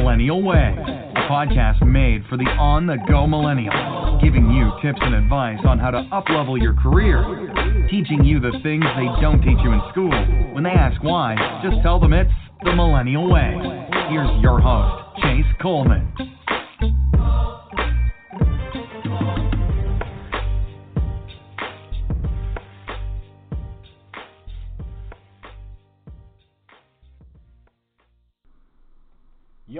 Millennial Way, a podcast made for the on the go millennial, giving you tips and advice on how to uplevel your career, teaching you the things they don't teach you in school. When they ask why, just tell them it's the Millennial Way. Here's your host, Chase Coleman.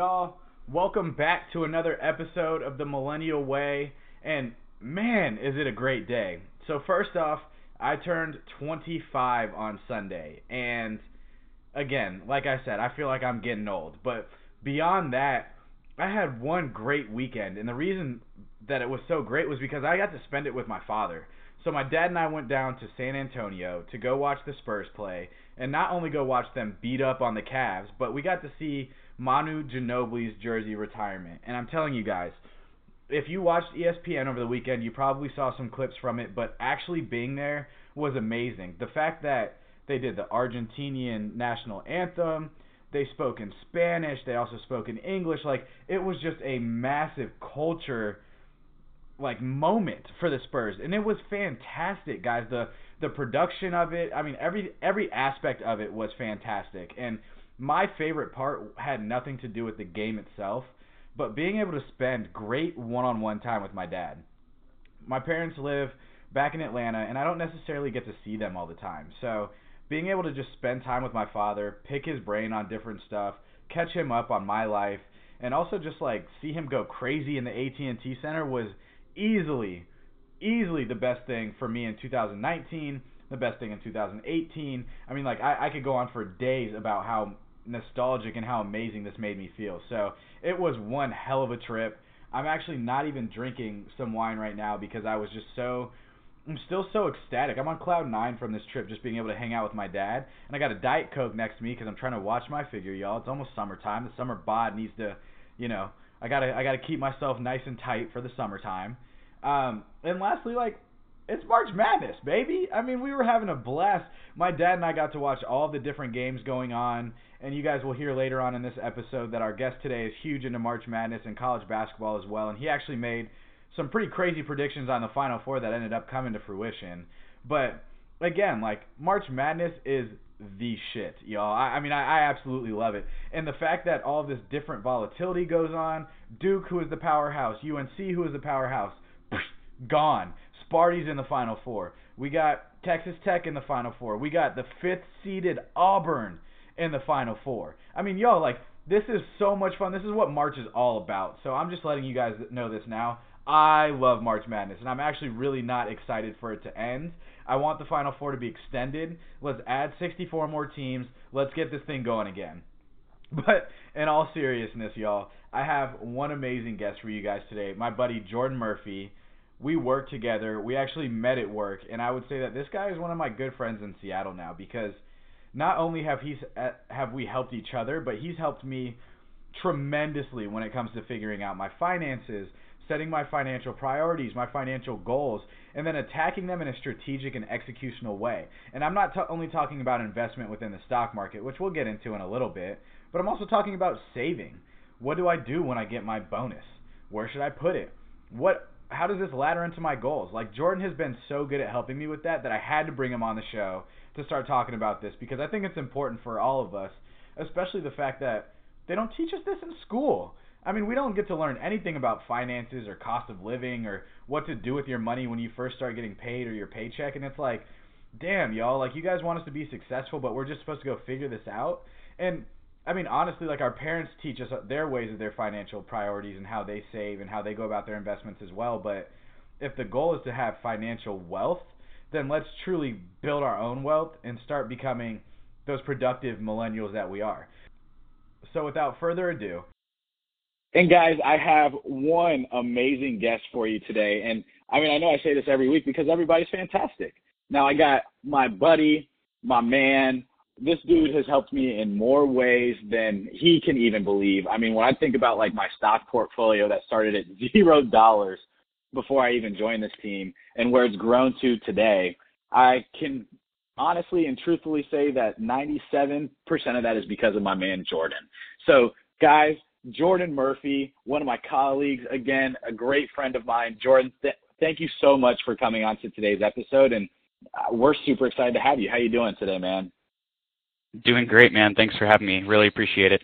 Y'all, welcome back to another episode of the Millennial Way. And man, is it a great day. So, first off, I turned 25 on Sunday. And again, like I said, I feel like I'm getting old. But beyond that, I had one great weekend. And the reason that it was so great was because I got to spend it with my father. So my dad and I went down to San Antonio to go watch the Spurs play, and not only go watch them beat up on the Cavs, but we got to see Manu Ginobili's jersey retirement. And I'm telling you guys, if you watched ESPN over the weekend, you probably saw some clips from it, but actually being there was amazing. The fact that they did the Argentinian national anthem, they spoke in Spanish, they also spoke in English, like it was just a massive culture like moment for the Spurs, and it was fantastic, guys. The the production of it, I mean, every every aspect of it was fantastic, and my favorite part had nothing to do with the game itself, but being able to spend great one-on-one time with my dad. My parents live back in Atlanta, and I don't necessarily get to see them all the time, so being able to just spend time with my father, pick his brain on different stuff, catch him up on my life, and also just like see him go crazy in the AT&T Center was easily, easily the best thing for me in 2019, the best thing in 2018. I mean, like I, I could go on for days about how nostalgic and how amazing this made me feel. So it was one hell of a trip. I'm actually not even drinking some wine right now because I was just so I'm still so ecstatic. I'm on cloud nine from this trip, just being able to hang out with my dad, and I got a diet coke next to me because I'm trying to watch my figure, y'all. It's almost summertime. The summer bod needs to, you know, I gotta I gotta keep myself nice and tight for the summertime. Um, and lastly, like it's March Madness, baby. I mean, we were having a blast. My dad and I got to watch all the different games going on, and you guys will hear later on in this episode that our guest today is huge into March Madness and college basketball as well, and he actually made some pretty crazy predictions on the Final Four that ended up coming to fruition. But again, like March Madness is the shit, y'all. I, I mean, I, I absolutely love it, and the fact that all this different volatility goes on. Duke, who is the powerhouse, UNC, who is the powerhouse, gone. Sparty's in the Final Four. We got Texas Tech in the Final Four. We got the fifth seeded Auburn in the Final Four. I mean, yo, like this is so much fun. This is what March is all about. So I'm just letting you guys know this now. I love March Madness, and I'm actually really not excited for it to end. I want the Final Four to be extended. Let's add 64 more teams. Let's get this thing going again. But in all seriousness, y'all, I have one amazing guest for you guys today. My buddy Jordan Murphy we work together. We actually met at work, and I would say that this guy is one of my good friends in Seattle now because not only have he's uh, have we helped each other, but he's helped me tremendously when it comes to figuring out my finances, setting my financial priorities, my financial goals, and then attacking them in a strategic and executional way. And I'm not t- only talking about investment within the stock market, which we'll get into in a little bit, but I'm also talking about saving. What do I do when I get my bonus? Where should I put it? What how does this ladder into my goals? Like Jordan has been so good at helping me with that that I had to bring him on the show to start talking about this because I think it's important for all of us, especially the fact that they don't teach us this in school. I mean, we don't get to learn anything about finances or cost of living or what to do with your money when you first start getting paid or your paycheck and it's like, damn, y'all, like you guys want us to be successful, but we're just supposed to go figure this out. And I mean, honestly, like our parents teach us their ways of their financial priorities and how they save and how they go about their investments as well. But if the goal is to have financial wealth, then let's truly build our own wealth and start becoming those productive millennials that we are. So, without further ado, and guys, I have one amazing guest for you today. And I mean, I know I say this every week because everybody's fantastic. Now, I got my buddy, my man, this dude has helped me in more ways than he can even believe. I mean, when I think about like my stock portfolio that started at zero dollars before I even joined this team and where it's grown to today, I can honestly and truthfully say that 97% of that is because of my man Jordan. So, guys, Jordan Murphy, one of my colleagues, again, a great friend of mine. Jordan, th- thank you so much for coming on to today's episode, and uh, we're super excited to have you. How you doing today, man? Doing great, man. Thanks for having me. Really appreciate it.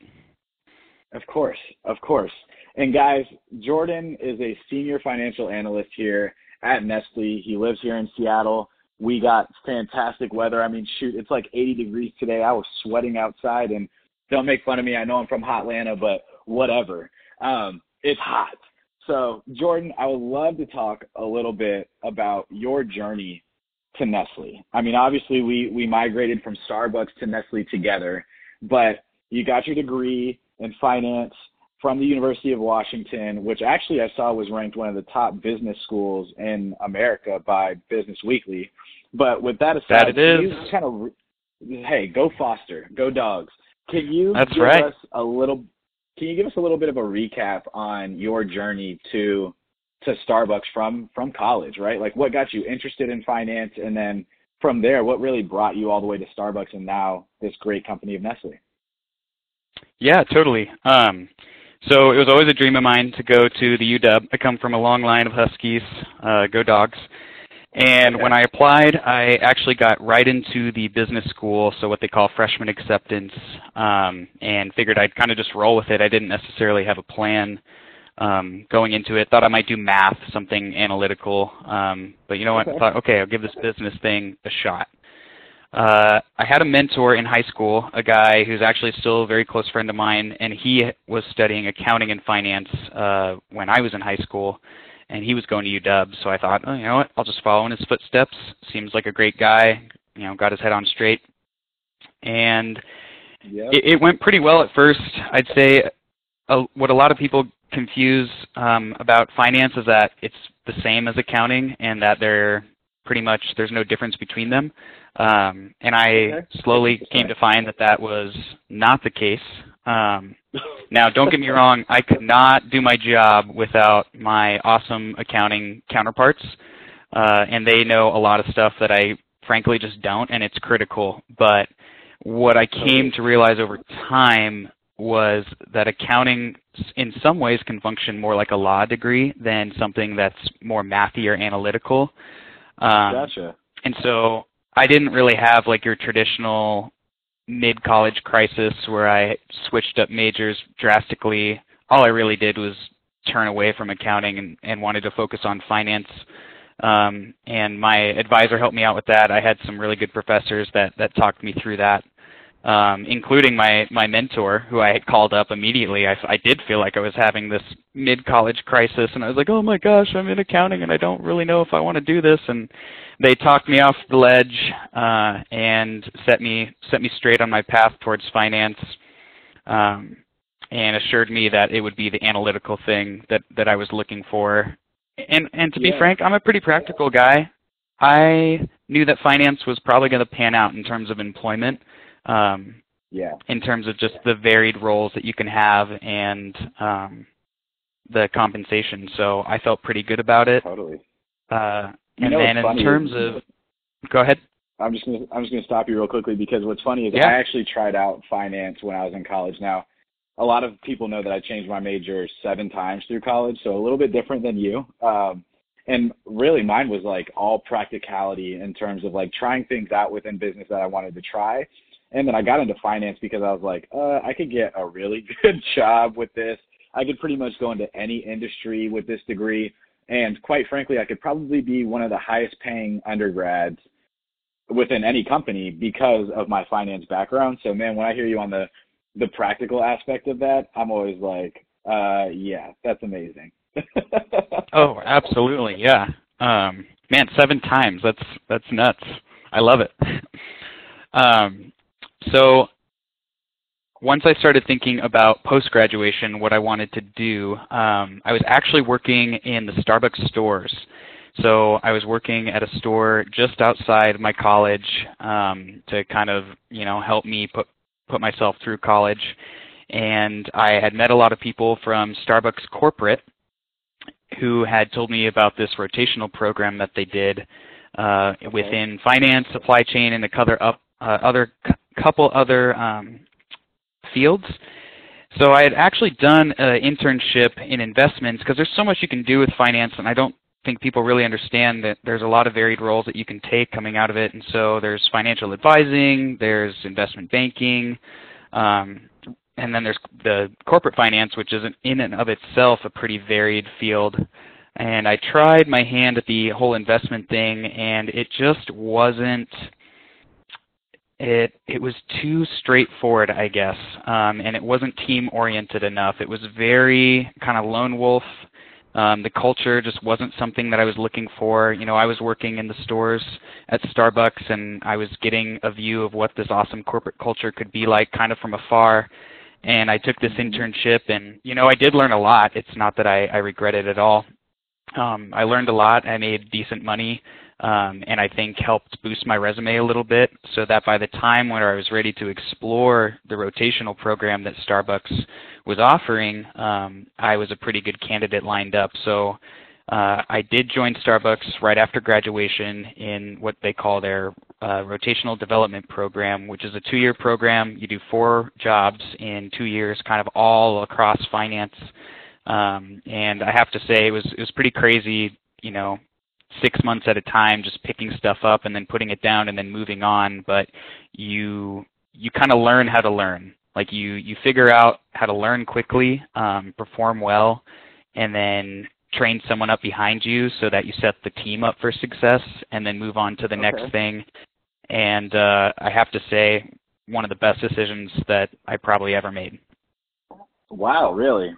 Of course, of course. And guys, Jordan is a senior financial analyst here at Nestle. He lives here in Seattle. We got fantastic weather. I mean, shoot, it's like 80 degrees today. I was sweating outside, and don't make fun of me. I know I'm from hot Hotlanta, but whatever. Um, it's hot. So, Jordan, I would love to talk a little bit about your journey to Nestle. I mean, obviously, we we migrated from Starbucks to Nestle together, but you got your degree in finance from the University of Washington, which actually I saw was ranked one of the top business schools in America by Business Weekly. But with that aside, that it is. kind of hey, go Foster, go Dogs. Can you That's give right. us a little? Can you give us a little bit of a recap on your journey to to Starbucks from from college, right? Like what got you interested in finance, and then from there, what really brought you all the way to Starbucks, and now this great company of Nestle. Yeah, totally. Um, so it was always a dream of mine to go to the UW. I come from a long line of Huskies, uh, go dogs. And Okay. when I applied, I actually got right into the business school, so what they call freshman acceptance, um, and figured I'd kind of just roll with it. I didn't necessarily have a plan um, going into it. Thought I might do math, something analytical, um, but you know what? Okay. I thought, okay, I'll give this business thing a shot. Uh, I had a mentor in high school, a guy who's actually still a very close friend of mine, and he was studying accounting and finance uh, when I was in high school, and he was going to UW. So I thought, oh, you know what? I'll just follow in his footsteps. Seems like a great guy. You know, got his head on straight, and Yep. it, it went pretty well at first. I'd say uh, what a lot of people confuse um, about finance is that it's the same as accounting, and that they're pretty much there's no difference between them. Um, and I Okay. slowly came to find that that was not the case. Um, now, don't get me wrong, I could not do my job without my awesome accounting counterparts, uh, and they know a lot of stuff that I frankly just don't, and it's critical. But what I came to realize over time was that accounting, in some ways, can function more like a law degree than something that's more mathy or analytical. Um, gotcha. and so I didn't really have like your traditional mid college crisis where I switched up majors drastically. All I really did was turn away from accounting and, and wanted to focus on finance. Um, and my advisor helped me out with that. I had some really good professors that, that talked me through that, um, including my, my mentor, who I had called up immediately. I, I did feel like I was having this mid college crisis, and I was like, oh my gosh, I'm in accounting and I don't really know if I want to do this. And they talked me off the ledge uh, and set me set me straight on my path towards finance, um, and assured me that it would be the analytical thing that that I was looking for. And and to be Yeah. frank, I'm a pretty practical guy. I knew that finance was probably going to pan out in terms of employment, um, Yeah. in terms of just the varied roles that you can have and um, the compensation. So I felt pretty good about it. Totally. Uh, You and know then in terms is- of, go ahead. I'm just gonna I'm just gonna stop you real quickly because what's funny is Yeah. I actually tried out finance when I was in college. Now, a lot of people know that I changed my major seven times through college, so a little bit different than you. Um, and really, mine was like all practicality in terms of like trying things out within business that I wanted to try. And then I got into finance because I was like, uh, I could get a really good job with this. I could pretty much go into any industry with this degree. And quite frankly, I could probably be one of the highest paying undergrads within any company because of my finance background. So man, when I hear you on the the practical aspect of that, I'm always like, uh yeah, that's amazing. Oh, absolutely, yeah. Um, man, seven times. That's that's nuts. I love it. um, so once I started thinking about post graduation, what I wanted to do, um, I was actually working in the Starbucks stores. So I was working at a store just outside my college um, to kind of you know help me put put myself through college. And I had met a lot of people from Starbucks corporate who had told me about this rotational program that they did uh, within finance, supply chain, and a couple up, uh, other couple other um, fields. So I had actually done an internship in investments because there's so much you can do with finance, and I don't think people really understand that there's a lot of varied roles that you can take coming out of it. And so there's financial advising, there's investment banking, um, and then there's the corporate finance, which is in and of itself a pretty varied field. And I tried my hand at the whole investment thing, and it just wasn't it it was too straightforward, I guess, um, and it wasn't team oriented enough. It was very kind of lone wolf. Um, the culture just wasn't something that I was looking for. You know, I was working in the stores at Starbucks, and I was getting a view of what this awesome corporate culture could be like, kind of from afar. And I took this mm-hmm. internship, and you know, I did learn a lot. It's not that I, I regret it at all. Um, I learned a lot. I made decent money um, and I think helped boost my resume a little bit so that by the time when I was ready to explore the rotational program that Starbucks was offering, um, I was a pretty good candidate lined up. So uh, I did join Starbucks right after graduation in what they call their uh, rotational development program, which is a two-year program. You do four jobs in two years, kind of all across finance. Um, and I have to say, it was it was pretty crazy. You know, six months at a time just picking stuff up and then putting it down and then moving on but you you kind of learn how to learn. Like you you figure out how to learn quickly um, perform well and then train someone up behind you so that you set the team up for success and then move on to the okay. next thing. And uh, i have to say one of the best decisions that i probably ever made. Wow really?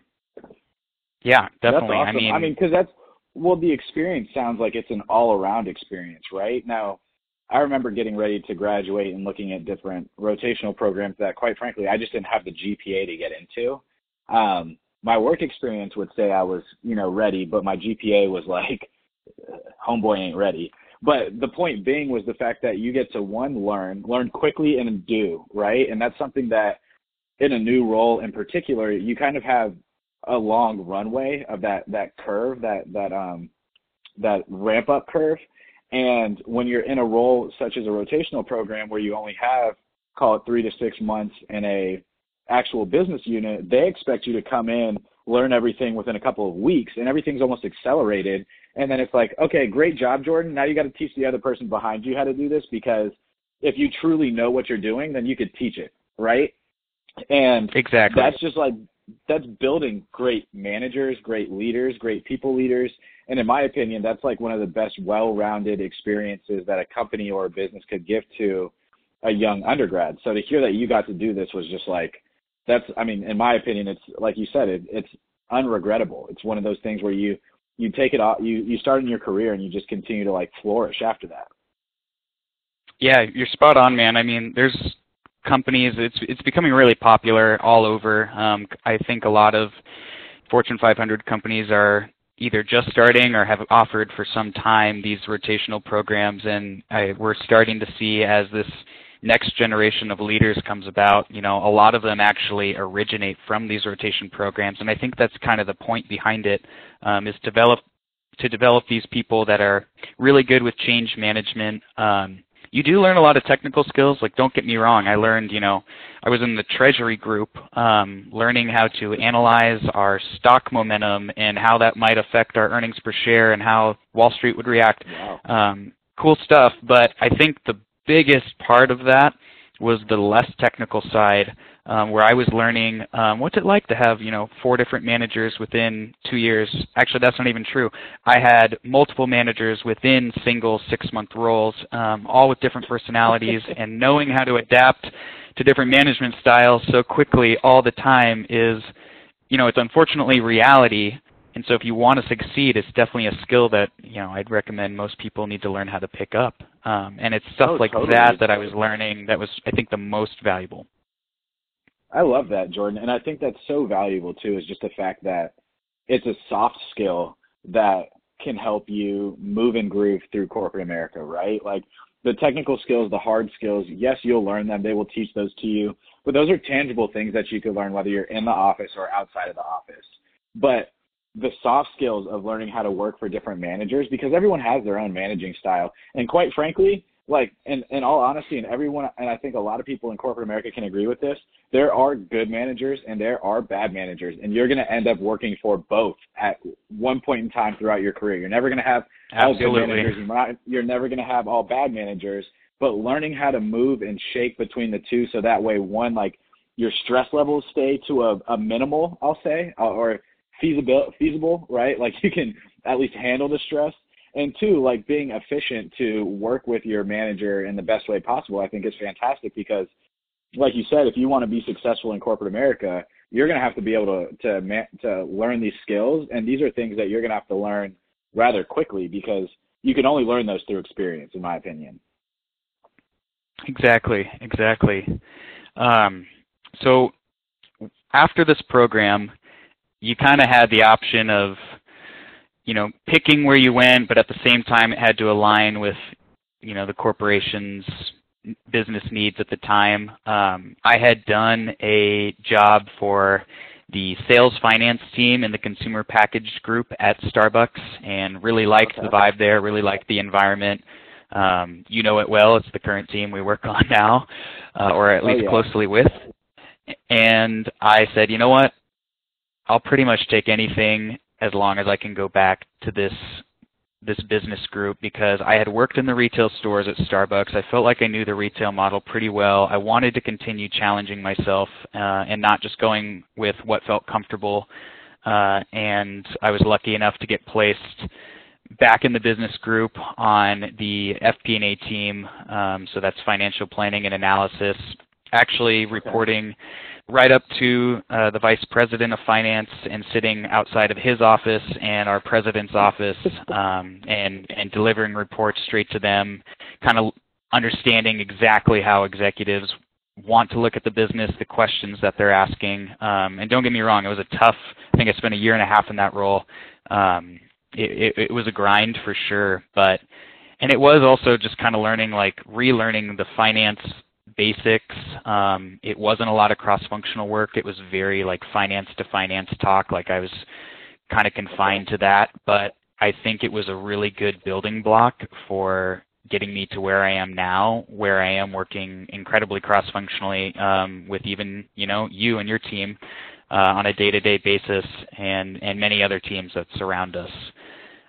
Yeah definitely. Awesome. i mean i mean because that's well, the experience sounds like it's an all-around experience, right? Now, I remember getting ready to graduate and looking at different rotational programs that, quite frankly, I just didn't have the GPA to get into. Um, my work experience would say I was, you know, ready, but my GPA was like, homeboy ain't ready. But the point being was the fact that you get to one learn, learn quickly and do, right? And that's something that in a new role in particular, you kind of have a long runway of that that curve, that that um that ramp up curve. And when you're in a role such as a rotational program where you only have call it three to six months in a actual business unit, they expect you to come in, learn everything within a couple of weeks, and everything's almost accelerated. And then it's like, okay, great job, Jordan. Now you got to teach the other person behind you how to do this because if you truly know what you're doing, then you could teach it, right? And exactly that's just like that's building great managers, great leaders, great people leaders. And in my opinion, that's like one of the best well-rounded experiences that a company or a business could give to a young undergrad. So to hear that you got to do this was just like that's I mean, in my opinion, it's like you said, it, it's unregrettable. It's one of those things where you you take it off you you start in your career and you just continue to like flourish after that. Yeah, you're spot on, man. I mean, there's companies. It's it's becoming really popular all over. Um, I think a lot of Fortune 500 companies are either just starting or have offered for some time these rotational programs, and I, we're starting to see as this next generation of leaders comes about, you know, a lot of them actually originate from these rotation programs, and I think that's kind of the point behind it, um, is develop to develop these people that are really good with change management. Um, you do learn a lot of technical skills. Like, don't get me wrong. I learned, you know, I was in the treasury group, um, learning how to analyze our stock momentum and how that might affect our earnings per share and how Wall Street would react. Wow. Um, cool stuff. But I think the biggest part of that was the less technical side um, where I was learning um, what's it like to have you know four different managers within two years. Actually, that's not even true. I had multiple managers within single six-month roles, um, all with different personalities, and knowing how to adapt to different management styles so quickly all the time is, you know, it's unfortunately reality. And so if you want to succeed, it's definitely a skill that you know I'd recommend most people need to learn how to pick up. Um, and it's stuff oh, like totally. that that I was learning that was I think the most valuable. I love that, Jordan. And I think that's so valuable too, is just the fact that it's a soft skill that can help you move and groove through corporate America, right? Like the technical skills, the hard skills, yes, you'll learn them. They will teach those to you. But those are tangible things that you could learn whether you're in the office or outside of the office. But the soft skills of learning how to work for different managers, because everyone has their own managing style. And quite frankly, like in in all honesty and everyone and I think a lot of people in corporate America can agree with this, there are good managers and there are bad managers and you're going to end up working for both at one point in time throughout your career. You're never going to have Absolutely. all good managers, you're, not, you're never going to have all bad managers, but learning how to move and shake between the two so that way one like your stress levels stay to a, a minimal, I'll say, or feasible feasible, right? Like you can at least handle the stress and two, like being efficient to work with your manager in the best way possible, I think is fantastic because, like you said, if you want to be successful in corporate America, you're going to have to be able to to to learn these skills, and these are things that you're going to have to learn rather quickly because you can only learn those through experience, in my opinion. Exactly, exactly. Um, so after this program, you kind of had the option of you know, picking where you went, but at the same time it had to align with, you know, the corporation's business needs at the time. Um, I had done a job for the sales finance team in the consumer packaged group at Starbucks and really liked okay. the vibe there, really liked the environment. Um, you know it well. It's the current team we work on now, uh, or at oh, least oh, yeah. closely with. And I said, you know what? I'll pretty much take anything as long as I can go back to this this business group because I had worked in the retail stores at Starbucks. I felt like I knew the retail model pretty well. I wanted to continue challenging myself uh, and not just going with what felt comfortable. Uh, and I was lucky enough to get placed back in the business group on the FP&A team. Um, so that's financial planning and analysis. Actually, reporting right up to uh, the vice president of finance and sitting outside of his office and our president's office um, and and delivering reports straight to them, kind of understanding exactly how executives want to look at the business, the questions that they're asking. Um, and don't get me wrong, it was a tough. I think I spent a year and a half in that role. Um, it, it, it was a grind for sure, but and it was also just kind of learning like relearning the finance basics. Um, it wasn't a lot of cross-functional work. It was very like finance to finance talk. Like I was kind of confined to that, but I think it was a really good building block for getting me to where I am now, where I am working incredibly cross-functionally um, with even you know you and your team uh, on a day-to-day basis, and and many other teams that surround us.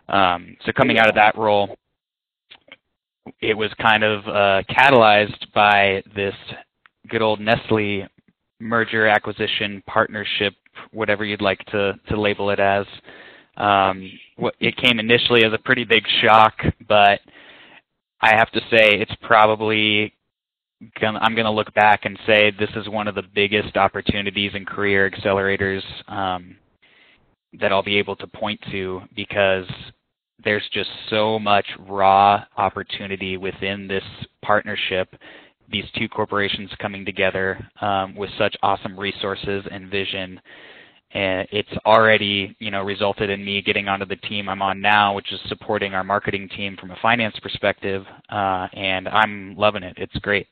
Um, so coming out of that role, it was kind of uh, catalyzed by this good old Nestle merger acquisition partnership, whatever you'd like to to label it as. Um, it came initially as a pretty big shock, but I have to say it's probably gonna, I'm going to look back and say this is one of the biggest opportunities and career accelerators um, that I'll be able to point to because there's just so much raw opportunity within this partnership these two corporations coming together um, with such awesome resources and vision and it's already you know resulted in me getting onto the team I'm on now, which is supporting our marketing team from a finance perspective, uh, and I'm loving it. It's great.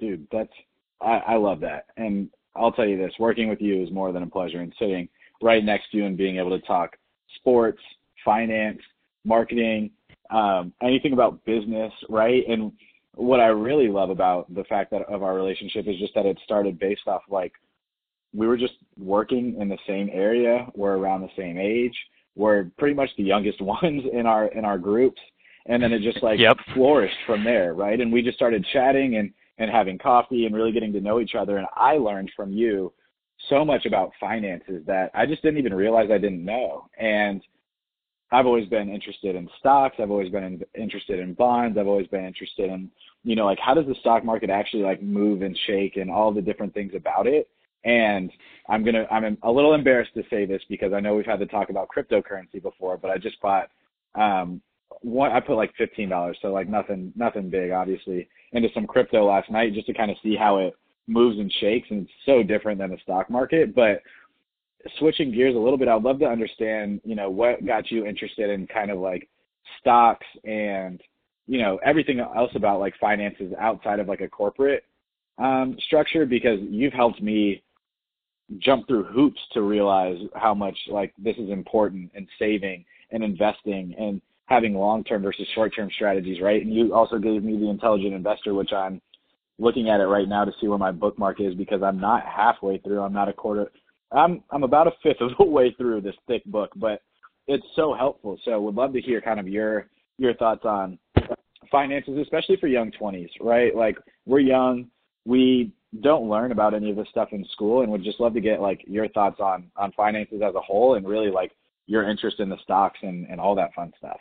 Dude, that's I, I love that, and I'll tell you this: working with you is more than a pleasure, and sitting right next to you and being able to talk sports, finance, marketing, um, anything about business, right? And what I really love about the fact that of our relationship is just that it started based off like we were just working in the same area, we're around the same age, we're pretty much the youngest ones in our in our groups, and then it just like yep. flourished from there, right? And we just started chatting and and having coffee and really getting to know each other, and I learned from you so much about finances that I just didn't even realize I didn't know, and I've always been interested in stocks. I've always been in, interested in bonds. I've always been interested in, you know, like how does the stock market actually like move and shake and all the different things about it. And I'm gonna, I'm a little embarrassed to say this because I know we've had to talk about cryptocurrency before, but I just bought, um, one, I put like fifteen dollars, so like nothing, nothing big, obviously, into some crypto last night just to kind of see how it moves and shakes. And it's so different than the stock market, but switching gears a little bit, I'd love to understand, you know, what got you interested in kind of like stocks and, you know, everything else about like finances outside of like a corporate um, structure because you've helped me jump through hoops to realize how much like this is important and saving and investing and having long term versus short term strategies, right? And you also gave me the intelligent investor, which I'm looking at it right now to see where my bookmark is because I'm not halfway through. I'm not a quarter. I'm I'm about a fifth of the way through this thick book, but it's so helpful. So would love to hear kind of your your thoughts on finances, especially for young 20s, right? Like we're young, we don't learn about any of this stuff in school, and would just love to get like your thoughts on on finances as a whole, and really like your interest in the stocks and and all that fun stuff.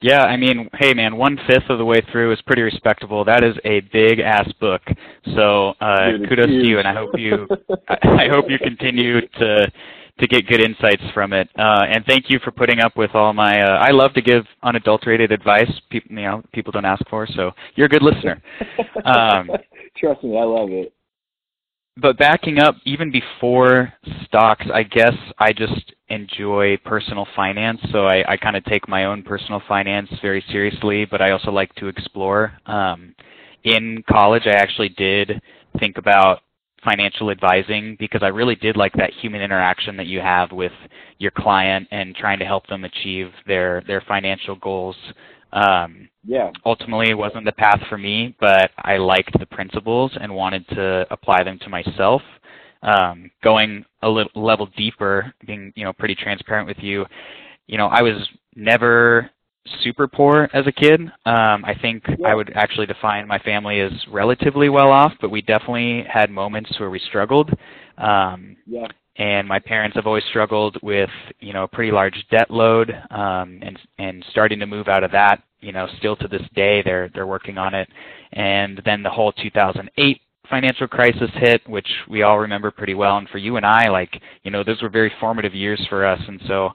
Yeah, I mean, hey man, one fifth of the way through is pretty respectable. That is a big ass book. So uh, Dude, kudos huge. to you, and I hope you, I, I hope you continue to to get good insights from it. Uh, and thank you for putting up with all my. Uh, I love to give unadulterated advice. People, you know, people don't ask for. So you're a good listener. Um, Trust me, I love it. But backing up even before stocks, I guess I just enjoy personal finance. So I, I kind of take my own personal finance very seriously, but I also like to explore. Um, in college, I actually did think about financial advising because I really did like that human interaction that you have with your client and trying to help them achieve their their financial goals. Um, Yeah. ultimately it wasn't the path for me, but I liked the principles and wanted to apply them to myself. Um, going a little level deeper, being you know pretty transparent with you, you know I was never super poor as a kid. Um, I think Yeah. I would actually define my family as relatively well off, but we definitely had moments where we struggled. Um, Yeah. And my parents have always struggled with you know a pretty large debt load um and and starting to move out of that you know still to this day they're they're working on it. And then the whole 2008 financial crisis hit which we all remember pretty well. And for you and I like you know those were very formative years for us. And so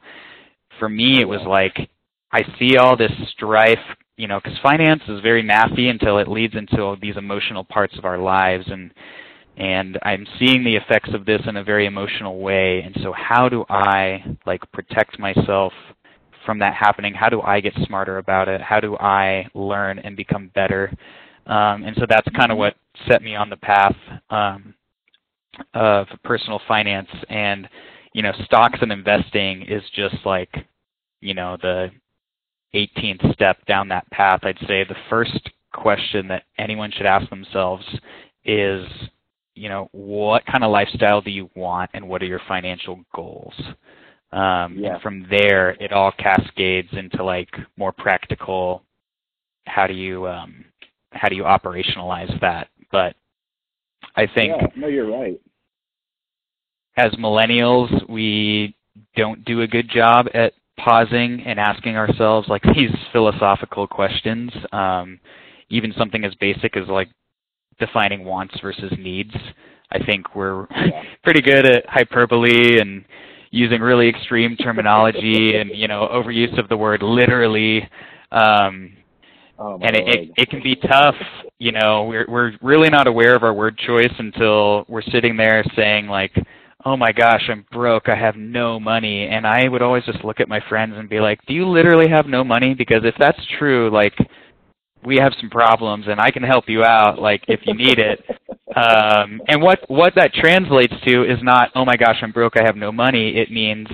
for me it was like I see all this strife you know cuz finance is very mathy until it leads into these emotional parts of our lives. And and I'm seeing the effects of this in a very emotional way. And so, how do I like protect myself from that happening? How do I get smarter about it? How do I learn and become better? Um, and so that's kind of what set me on the path um, of personal finance. And you know, stocks and investing is just like you know the 18th step down that path. I'd say the first question that anyone should ask themselves is you know, what kind of lifestyle do you want and what are your financial goals? Um, Yeah. And from there, it all cascades into like more practical. How do you um, how do you operationalize that? But I think Yeah. No, you're right. as millennials, we don't do a good job at pausing and asking ourselves like these philosophical questions. Um, even something as basic as like defining wants versus needs. I think we're Yeah. pretty good at hyperbole and using really extreme terminology and you know overuse of the word literally. Um, Oh and it, it it can be tough. You know, we're we're really not aware of our word choice until we're sitting there saying like, "Oh my gosh, I'm broke. I have no money." And I would always just look at my friends and be like, "Do you literally have no money? Because if that's true, like we have some problems and I can help you out like if you need it." Um and what what that translates to is not, "Oh my gosh, I'm broke. I have no money." It means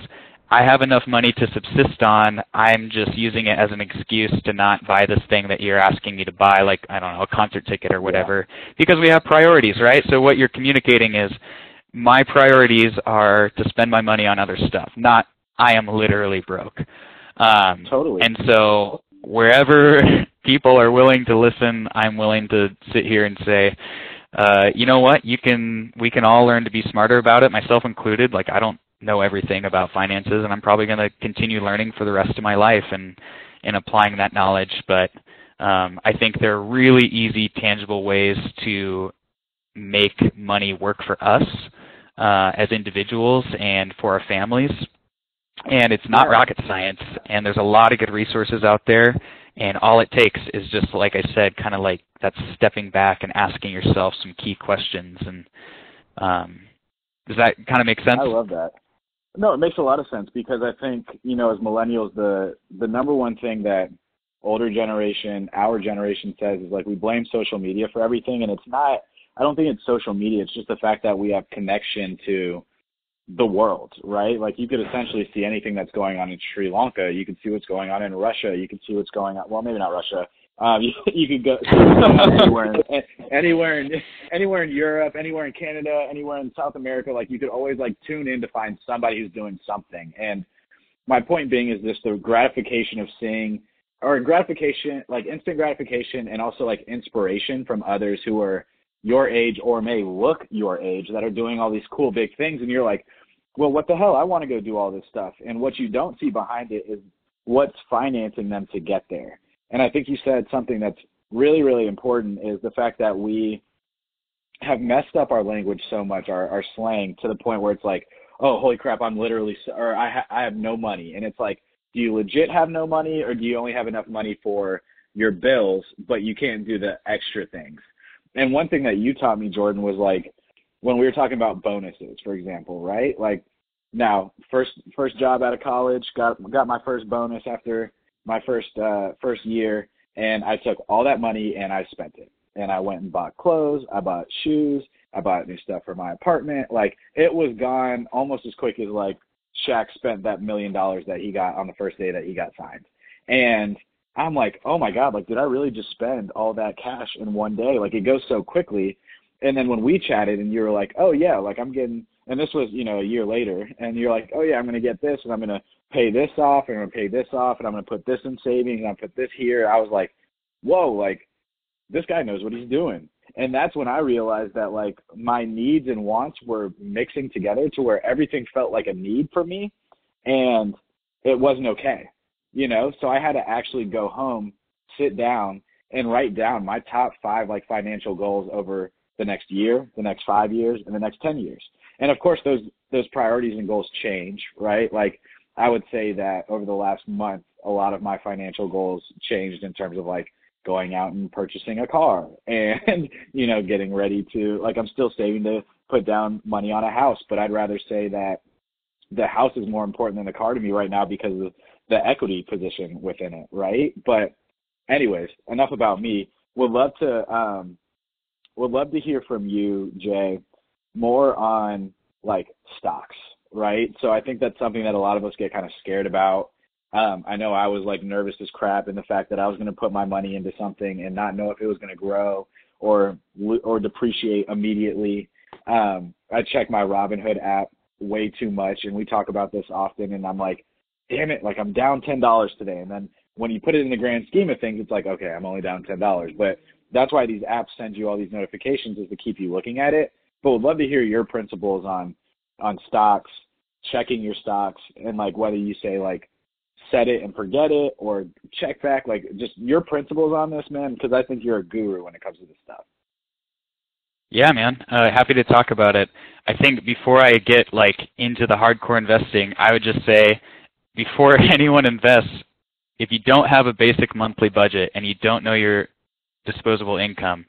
I have enough money to subsist on. I'm just using it as an excuse to not buy this thing that you're asking me to buy, like, I don't know, a concert ticket or whatever, because we have priorities, right? So what you're communicating is my priorities are to spend my money on other stuff, not I am literally broke. Um, Totally. And so wherever people are willing to listen, I'm willing to sit here and say, uh, you know what, you can, we can all learn to be smarter about it, myself included. Like, I don't know everything about finances and I'm probably going to continue learning for the rest of my life and and applying that knowledge. But um, I think there are really easy tangible ways to make money work for us uh, as individuals and for our families. And it's not rocket science and there's a lot of good resources out there and all it takes is just like I said kind of like that stepping back and asking yourself some key questions and um, does that kind of make sense? I love that. No, it makes a lot of sense because I think you know, as millennials, the the number one thing that older generation, our generation says is like we blame social media for everything, and it's not. I don't think it's social media. It's just the fact that we have connection to the world, right? Like you could essentially see anything that's going on in Sri Lanka. You can see what's going on in Russia. You can see what's going on. Well, maybe not Russia. Um, you, you could go anywhere, in, anywhere in anywhere in Europe, anywhere in Canada, anywhere in South America. Like you could always like tune in to find somebody who's doing something. And my point being is just the gratification of seeing, or gratification, like instant gratification, and also like inspiration from others who are your age or may look your age that are doing all these cool big things, and you're like, well, what the hell? I want to go do all this stuff. And what you don't see behind it is what's financing them to get there. And I think you said something that's really, really important is the fact that we have messed up our language so much, our, our slang, to the point where it's like, oh, holy crap, I'm literally, or I, ha- I have no money. And it's like, do you legit have no money, or do you only have enough money for your bills, but you can't do the extra things? And one thing that you taught me, Jordan, was like, when we were talking about bonuses, for example, right? Like now, first first job out of college, got got my first bonus after my first uh first year and I took all that money and I spent it. And I went and bought clothes, I bought shoes, I bought new stuff for my apartment. Like it was gone almost as quick as like Shaq spent that million dollars that he got on the first day that he got signed. And I'm like, oh my God, like did I really just spend all that cash in one day? Like it goes so quickly and then when we chatted and you were like, oh yeah, like I'm getting, and this was, you know, a year later, and you're like, oh yeah, I'm going to get this and I'm going to pay this off and I'm going to pay this off and I'm going to put this in savings and I'm put this here. I was like, whoa, like this guy knows what he's doing. And that's when I realized that like my needs and wants were mixing together to where everything felt like a need for me and it wasn't okay. You know, so I had to actually go home, sit down and write down my top 5 like financial goals over the next year, the next five years, and the next 10 years. And of course, those those priorities and goals change, right? Like I would say that over the last month, a lot of my financial goals changed in terms of like going out and purchasing a car and you know getting ready to like I'm still saving to put down money on a house, but I'd rather say that the house is more important than the car to me right now because of the equity position within it, right? But anyways, enough about me. Would love to um would love to hear from you, Jay, more on like stocks, right? So I think that's something that a lot of us get kind of scared about. Um, I know I was like nervous as crap in the fact that I was going to put my money into something and not know if it was going to grow or or depreciate immediately. Um, I check my Robinhood app way too much, and we talk about this often. And I'm like, damn it, like I'm down ten dollars today. And then when you put it in the grand scheme of things, it's like, okay, I'm only down ten dollars. But that's why these apps send you all these notifications is to keep you looking at it. But would love to hear your principles on on stocks, checking your stocks, and like whether you say like set it and forget it or check back, like just your principles on this, man, because I think you're a guru when it comes to this stuff. Yeah, man. Uh, happy to talk about it. I think before I get like into the hardcore investing, I would just say before anyone invests, if you don't have a basic monthly budget and you don't know your disposable income,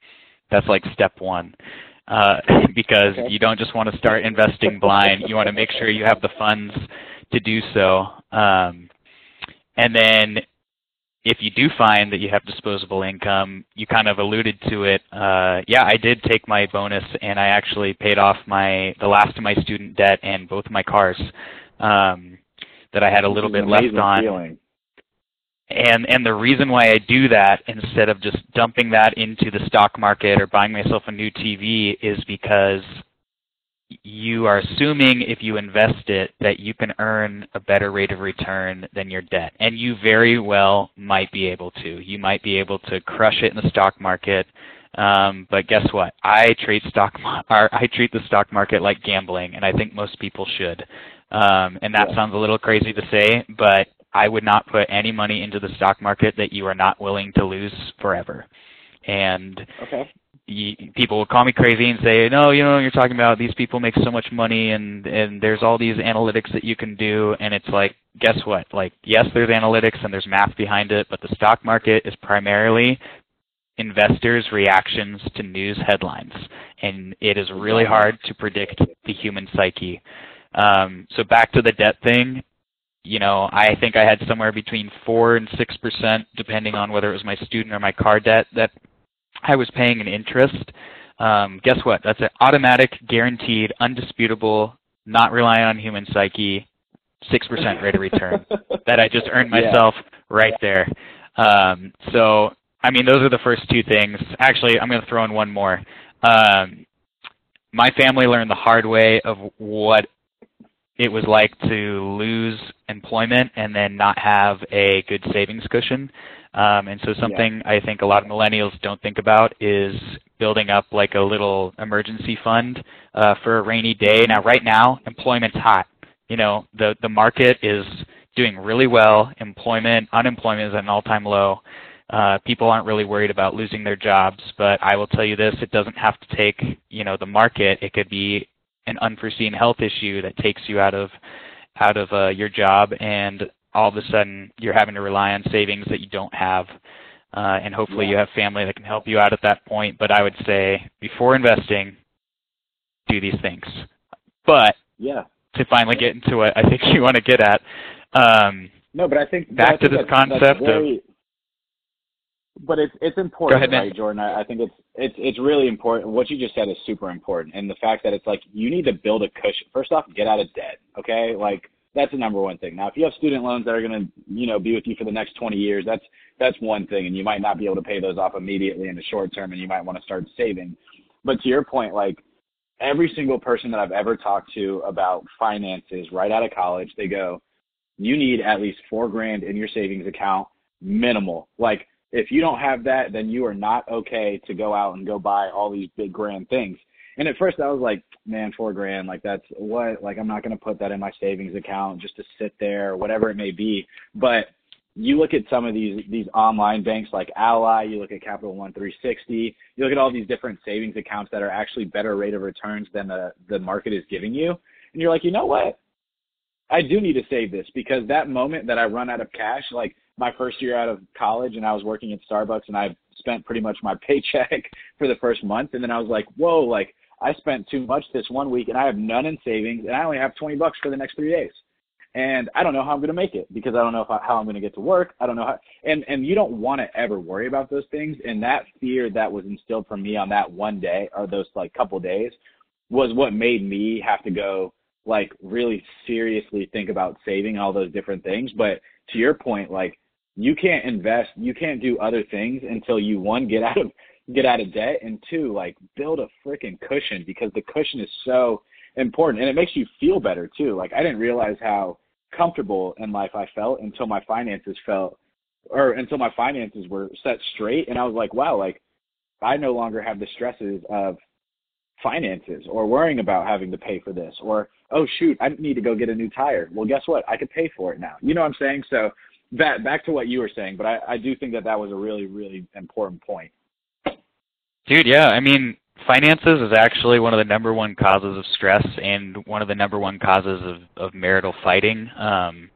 that's like step one. Uh, because okay. you don't just want to start investing blind. You want to make sure you have the funds to do so. Um, and then if you do find that you have disposable income, you kind of alluded to it. Uh, yeah, I did take my bonus and I actually paid off my the last of my student debt and both my cars um, that I had a little bit left on. Feeling and and the reason why I do that instead of just dumping that into the stock market or buying myself a new TV is because you are assuming if you invest it that you can earn a better rate of return than your debt. And you very well might be able to. You might be able to crush it in the stock market. Um, but guess what? I treat stock i treat the stock market like gambling and i think most people should. Um, and that sounds a little crazy to say but I would not put any money into the stock market that you are not willing to lose forever. And okay. You, people will call me crazy and say, "No, you know, what you're talking about these people make so much money, and and there's all these analytics that you can do." And it's like, guess what? Like, yes, there's analytics and there's math behind it, but the stock market is primarily investors' reactions to news headlines, and it is really hard to predict the human psyche. Um, so back to the debt thing, you know, I think I had somewhere between four and six percent, depending on whether it was my student or my car debt that I was paying in interest. Um, guess what? That's an automatic, guaranteed, undisputable not relying on human psyche, six percent rate of return that I just earned myself yeah. right there. Um, so I mean, those are the first two things. Actually, I'm going to throw in one more. Um, my family learned the hard way of what it was like to lose employment and then not have a good savings cushion. Um, and so something yeah. I think a lot of millennials don't think about is building up like a little emergency fund uh, for a rainy day. Now, right now, employment's hot. You know, the the market is doing really well. Employment, unemployment is at an all-time low. Uh, people aren't really worried about losing their jobs, but I will tell you this: it doesn't have to take you know the market. It could be an unforeseen health issue that takes you out of out of uh, your job, and all of a sudden you're having to rely on savings that you don't have. Uh, and hopefully yeah. you have family that can help you out at that point. But I would say before investing, do these things. But yeah, to finally get into what I think you want to get at. Um, no, but I think back I think to this concept very, of but it's it's important, ahead, right, Jordan? I, I think it's it's it's really important. What you just said is super important, and the fact that it's like you need to build a cushion. First off, get out of debt. Okay, like that's the number one thing. Now, if you have student loans that are going to you know be with you for the next 20 years, that's that's one thing, and you might not be able to pay those off immediately in the short term, and you might want to start saving. But to your point, like every single person that I've ever talked to about finances right out of college, they go, you need at least four grand in your savings account minimal. Like if you don't have that, then you are not okay to go out and go buy all these big grand things. And at first I was like, man, four grand, like that's what, like I'm not going to put that in my savings account just to sit there whatever it may be. But you look at some of these these online banks like Ally, you look at Capital One 360, you look at all these different savings accounts that are actually better rate of returns than the the market is giving you, and you're like, you know what? I do need to save this because that moment that I run out of cash, like my first year out of college and I was working at Starbucks and I spent pretty much my paycheck for the first month and then I was like, whoa, like I spent too much this one week and I have none in savings and I only have 20 bucks for the next three days. And I don't know how I'm going to make it because I don't know I, how I'm going to get to work. I don't know how, and, and you don't want to ever worry about those things. And that fear that was instilled from me on that one day or those like couple days was what made me have to go like really seriously think about saving all those different things. But to your point, like you can't invest, you can't do other things until you one get out of get out of debt and two like build a freaking cushion because the cushion is so important and it makes you feel better too. Like I didn't realize how comfortable in life I felt until my finances felt or until my finances were set straight and I was like, wow, like I no longer have the stresses of finances or worrying about having to pay for this or oh shoot i need to go get a new tire. Well guess what? I could pay for it now. You know what i'm saying? So that back to what you were saying, but I, I do think that that was a really really important point. Dude, yeah, I mean, finances is actually one of the number one causes of stress and one of the number one causes of of marital fighting. Um,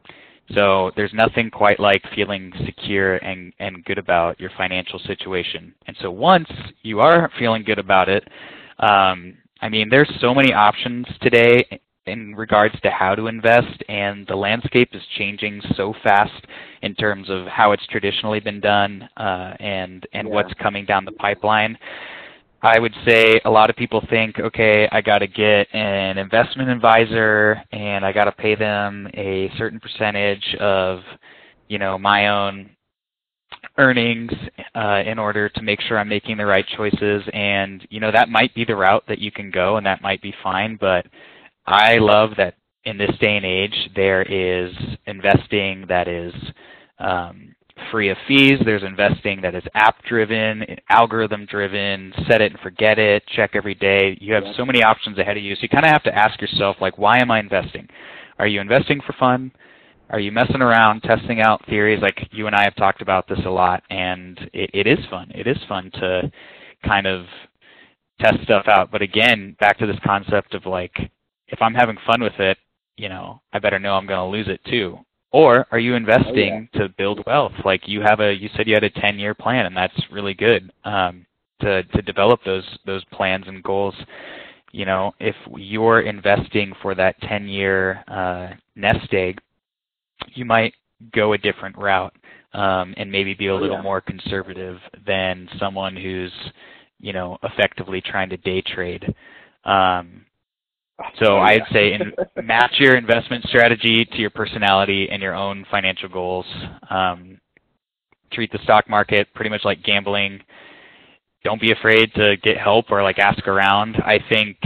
so there's nothing quite like feeling secure and and good about your financial situation. And so once you are feeling good about it, um, I mean, there's so many options today in regards to how to invest, and the landscape is changing so fast in terms of how it's traditionally been done uh, and and yeah. what's coming down the pipeline. I would say a lot of people think, okay, I got to get an investment advisor and I got to pay them a certain percentage of, you know, my own earnings uh, in order to make sure I'm making the right choices. And you know that might be the route that you can go, and that might be fine. But I love that in this day and age there is investing that is um, free of fees. There's investing that is app driven, algorithm driven, set it and forget it, check every day. You have so many options ahead of you. So you kind of have to ask yourself like, why am I investing? Are you investing for fun? Are you messing around, testing out theories? Like you and I have talked about this a lot, and it, it is fun. It is fun to kind of test stuff out. But again, back to this concept of like if I'm having fun with it, you know, I better know I'm going to lose it too. Or are you investing oh, yeah. to build wealth? Like you have a, you said you had a 10 year plan, and that's really good um, to to develop those those plans and goals. You know, if you're investing for that 10 year uh, nest egg, you might go a different route um, and maybe be a oh, little yeah. more conservative than someone who's, you know, effectively trying to day trade. Um, So I'd say in, match your investment strategy to your personality and your own financial goals. Um, treat the stock market pretty much like gambling. Don't be afraid to get help or like ask around. I think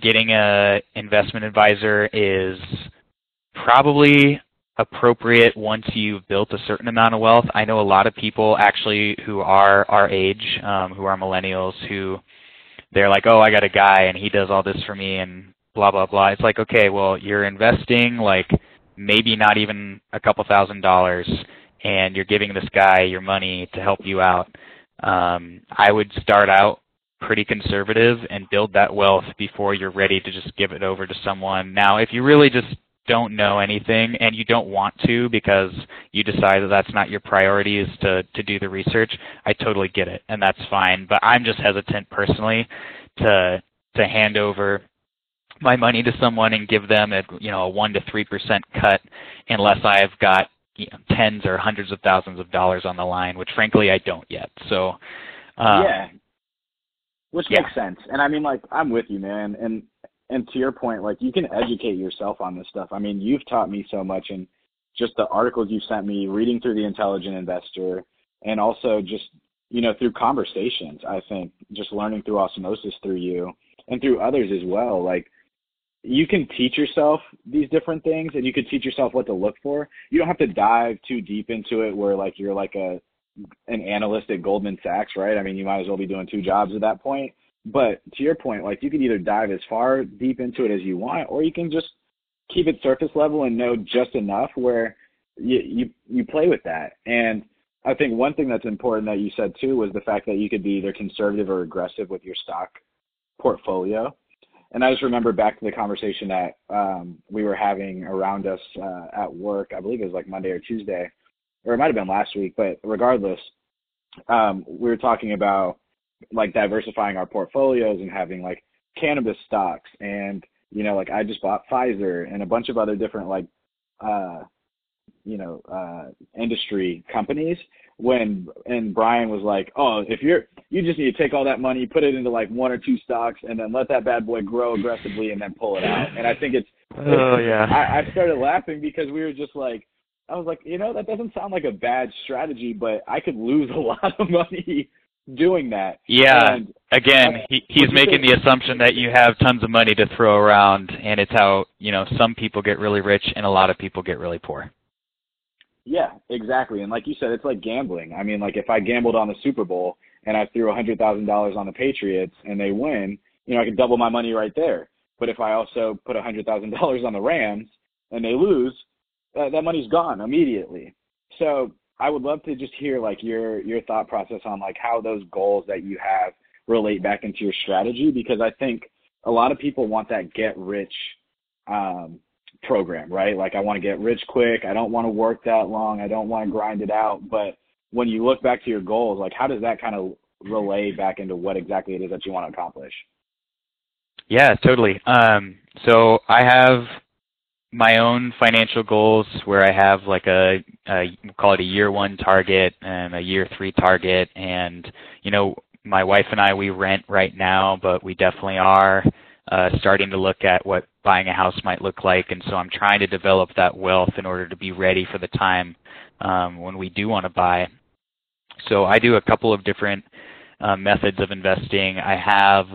getting a investment advisor is probably appropriate once you've built a certain amount of wealth. I know a lot of people actually who are our age, um, who are millennials, who they're like, oh, I got a guy and he does all this for me and blah blah blah. It's like, okay, well, you're investing like maybe not even a couple thousand dollars, and you're giving this guy your money to help you out. Um, I would start out pretty conservative and build that wealth before you're ready to just give it over to someone. Now, if you really just don't know anything and you don't want to because you decide that that's not your priority is to to do the research i totally get it and that's fine. But i'm just hesitant personally to to hand over my money to someone and give them a you know a one to three percent cut unless i've got you know, tens or hundreds of thousands of dollars on the line which frankly i don't yet. So um, yeah. Which yeah. makes sense. And i mean like i'm with you man. And and to your point, like you can educate yourself on this stuff. I mean, you've taught me so much, and just the articles you sent me, reading through the Intelligent Investor, and also just you know through conversations. I think just learning through osmosis through you and through others as well. Like you can teach yourself these different things, and you can teach yourself what to look for. You don't have to dive too deep into it, where like you're like a an analyst at Goldman Sachs, right? I mean, you might as well be doing two jobs at that point but to your point, like you can either dive as far deep into it as you want, or you can just keep it surface level and know just enough where you you, you play with that. And I think one thing that's important that you said too was the fact that you could be either conservative or aggressive with your stock portfolio. And I just remember back to the conversation that um, we were having around us uh, at work. I believe it was like Monday or Tuesday, or it might have been last week. But regardless, um, we were talking about like diversifying our portfolios and having like cannabis stocks and you know like I just bought Pfizer and a bunch of other different like uh you know uh industry companies when and Brian was like, "Oh, if you're you just need to take all that money, put it into like one or two stocks and then let that bad boy grow aggressively and then pull it out." And I think it's Oh yeah. I, I started laughing because we were just like I was like, you know, that doesn't sound like a bad strategy, but I could lose a lot of money doing that. Yeah. And, Again, he, he's making the assumption that you have tons of money to throw around, and it's how you know some people get really rich and a lot of people get really poor. Yeah, exactly. And like you said, it's like gambling. I mean, like if I gambled on the Super Bowl and I threw a hundred thousand dollars on the Patriots and they win, you know, I could double my money right there. But if I also put a hundred thousand dollars on the Rams and they lose, that, that money's gone immediately. So I would love to just hear like your your thought process on like how those goals that you have relate back into your strategy because I think a lot of people want that get rich um, program, right? Like I want to get rich quick. I don't want to work that long. I don't want to grind it out. But when you look back to your goals, like how does that kind of relay back into what exactly it is that you want to accomplish? Yeah, totally. Um, so I have my own financial goals where I have like a, a call it a year one target and a year three target and you know my wife and I we rent right now but we definitely are uh, starting to look at what buying a house might look like and so I'm trying to develop that wealth in order to be ready for the time um, when we do want to buy. So I do a couple of different uh, methods of investing. I have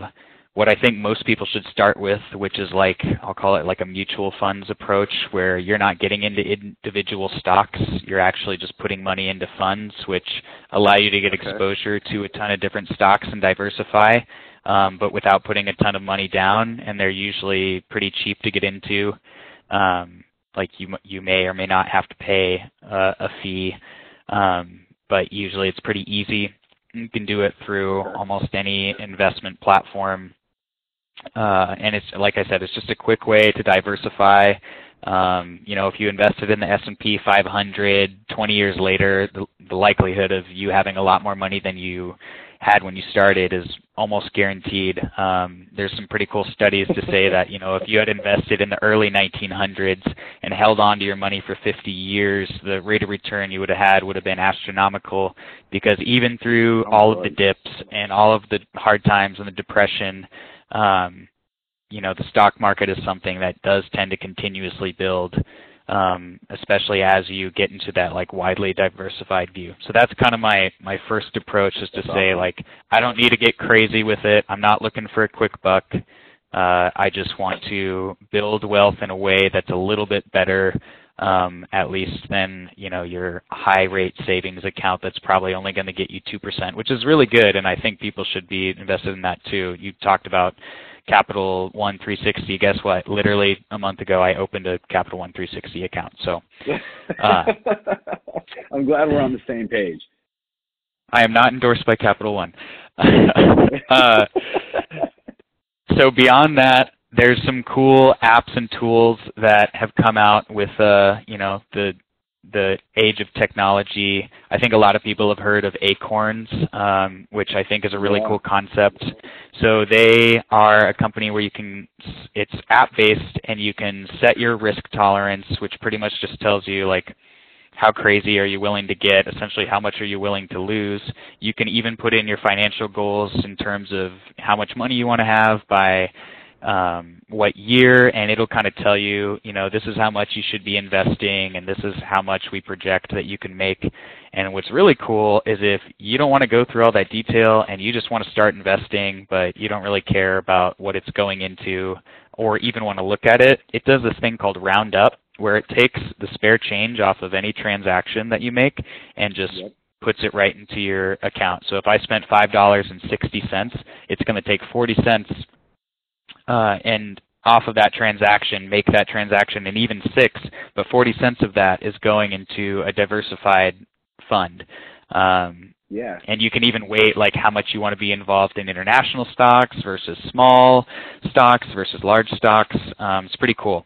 what I think most people should start with, which is like I'll call it like a mutual funds approach, where you're not getting into individual stocks, you're actually just putting money into funds, which allow you to get okay. exposure to a ton of different stocks and diversify, um, but without putting a ton of money down, and they're usually pretty cheap to get into. Um, like you you may or may not have to pay uh, a fee, um, but usually it's pretty easy. You can do it through almost any investment platform uh, and it's like I said, it's just a quick way to diversify. Um, you know, if you invested in the S&P 500, 20 years later, the, the likelihood of you having a lot more money than you had when you started is almost guaranteed. Um, there's some pretty cool studies to say that you know if you had invested in the early 1900s and held on to your money for 50 years, the rate of return you would have had would have been astronomical. Because even through all of the dips and all of the hard times and the depression, um, you know the stock market is something that does tend to continuously build um, especially as you get into that like widely diversified view. So that's kind of my my first approach is to That's say awesome. like I don't need to get crazy with it. I'm not looking for a quick buck. Uh, I just want to build wealth in a way that's a little bit better, um, at least than you know your high rate savings account that's probably only going to get you two percent, which is really good. And I think people should be invested in that too. You talked about Capital One 360. Guess what? Literally a month ago, I opened a Capital One 360 account. So Uh, I'm glad we're on the same page. I am not endorsed by Capital One. uh, so beyond that, there's some cool apps and tools that have come out with uh, you know the the age of technology. I think a lot of people have heard of Acorns, um, which I think is a really Yeah. cool concept. So they are a company where you can, it's app based and you can set your risk tolerance, which pretty much just tells you like how crazy are you willing to get, essentially how much are you willing to lose. You can even put in your financial goals in terms of how much money you want to have by um, what year, and it'll kind of tell you, you know, this is how much you should be investing, and this is how much we project that you can make. And what's really cool is if you don't want to go through all that detail and you just want to start investing, but you don't really care about what it's going into or even want to look at it, it does this thing called Roundup, where it takes the spare change off of any transaction that you make and just Yep. puts it right into your account. So if I spent five dollars and sixty cents, it's going to take forty cents uh, and off of that transaction make that transaction an even six, but forty cents of that is going into a diversified fund. Um, yeah. and you can even weight like how much you want to be involved in international stocks versus small stocks versus large stocks. Um, it's pretty cool.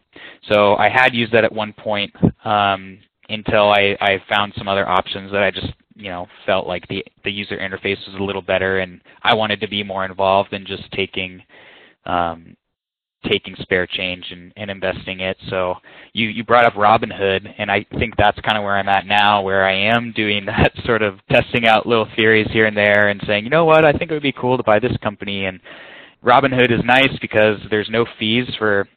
So I had used that at one point um, until I, I found some other options that I just you know felt like the the user interface was a little better, and I wanted to be more involved than just taking um, taking spare change and, and investing it. So you, you brought up Robinhood, and I think that's kind of where I'm at now, where I am doing that sort of testing out little theories here and there and saying, you know what, I think it would be cool to buy this company. And Robinhood is nice because there's no fees for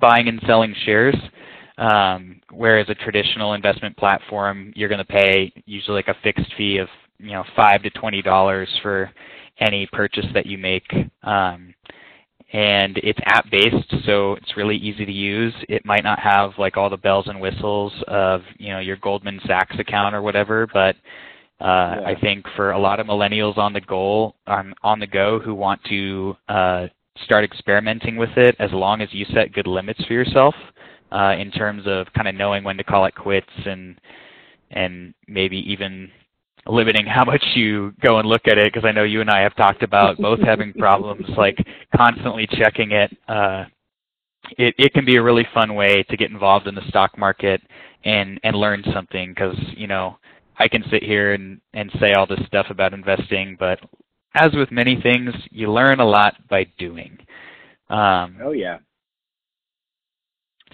buying and selling shares. Um, whereas a traditional investment platform, you're going to pay usually like a fixed fee of you know five to twenty dollars for any purchase that you make. Um, and it's app based so it's really easy to use it might not have like all the bells and whistles of you know your goldman sachs account or whatever but uh, Yeah. I think for a lot of millennials on the goal on on the go who want to uh, start experimenting with it, as long as you set good limits for yourself uh, in terms of kind of knowing when to call it quits and and maybe even limiting how much you go and look at it because I know you and I have talked about both having problems like constantly checking it. Uh, it it can be a really fun way to get involved in the stock market and and learn something because you know I can sit here and and say all this stuff about investing, but as with many things, you learn a lot by doing. Um, Oh yeah.